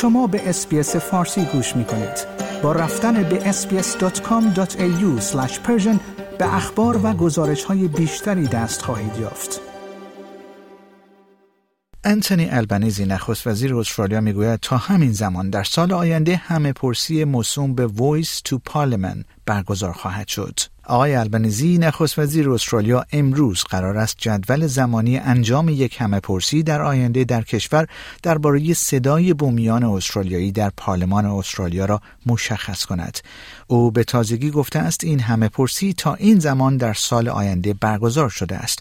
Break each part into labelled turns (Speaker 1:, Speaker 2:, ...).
Speaker 1: شما به اسپیس فارسی گوش می کنید. با رفتن به sbs.com.au به اخبار و گزارش های بیشتری دست خواهید یافت.
Speaker 2: انتونی البنیزی نخست وزیر استرالیا می‌گوید تا همین زمان در سال آینده همه پرسی موسوم به Voice to Parliament برگزار خواهد شد. آقای البنیزی نخست وزیر استرالیا امروز قرار است جدول زمانی انجام یک همه پرسی در آینده در کشور درباره صدای بومیان استرالیایی در پارلمان استرالیا را مشخص کند. او به تازگی گفته است این همه پرسی تا این زمان در سال آینده برگزار شده است.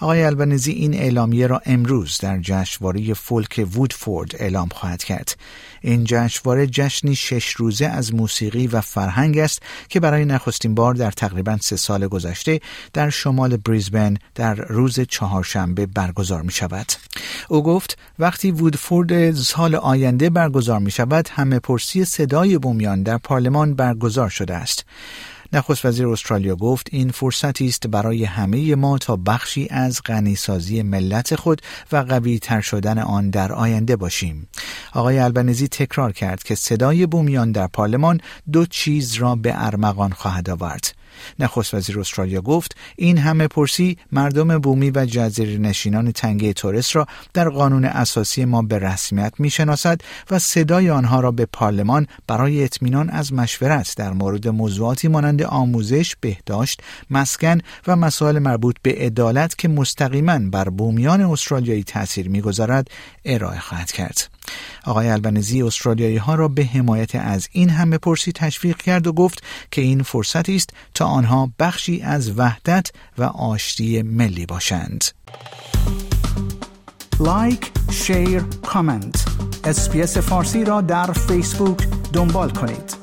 Speaker 2: آقای البنیزی این اعلامیه را امروز در جشنواره فولک وودفورد اعلام خواهد کرد. این جشنواره جشنی شش روزه از موسیقی و فرهنگ است که برای نخستین بار در سه سال گذشته در شمال بریزبن در روز چهارشنبه برگزار می شود. او گفت وقتی وودفورد سال آینده برگزار می شود همه پرسی صدای بومیان در پارلمان برگزار شده است. نخست وزیر استرالیا گفت این فرصتی است برای همه ما تا بخشی از غنیسازی ملت خود و قوی تر شدن آن در آینده باشیم. آقای البنزی تکرار کرد که صدای بومیان در پارلمان دو چیز را به ارمغان خواهد آورد. نخست وزیر استرالیا گفت این همه پرسی مردم بومی و جزیره نشینان تنگه تورس را در قانون اساسی ما به رسمیت می‌شناسد و صدای آنها را به پارلمان برای اطمینان از مشورت در مورد موضوعاتی مانند آموزش، بهداشت، مسکن و مسائل مربوط به عدالت که مستقیما بر بومیان استرالیایی تاثیر می‌گذارد ارائه خواهد کرد. آقای البنزی استرالیایی ها را به حمایت از این همه پرسی تشویق کرد و گفت که این فرصتی است تا آنها بخشی از وحدت و آشتی ملی باشند.
Speaker 1: like، share، comment. اسپیس فارسی را در فیسبوک دنبال کنید.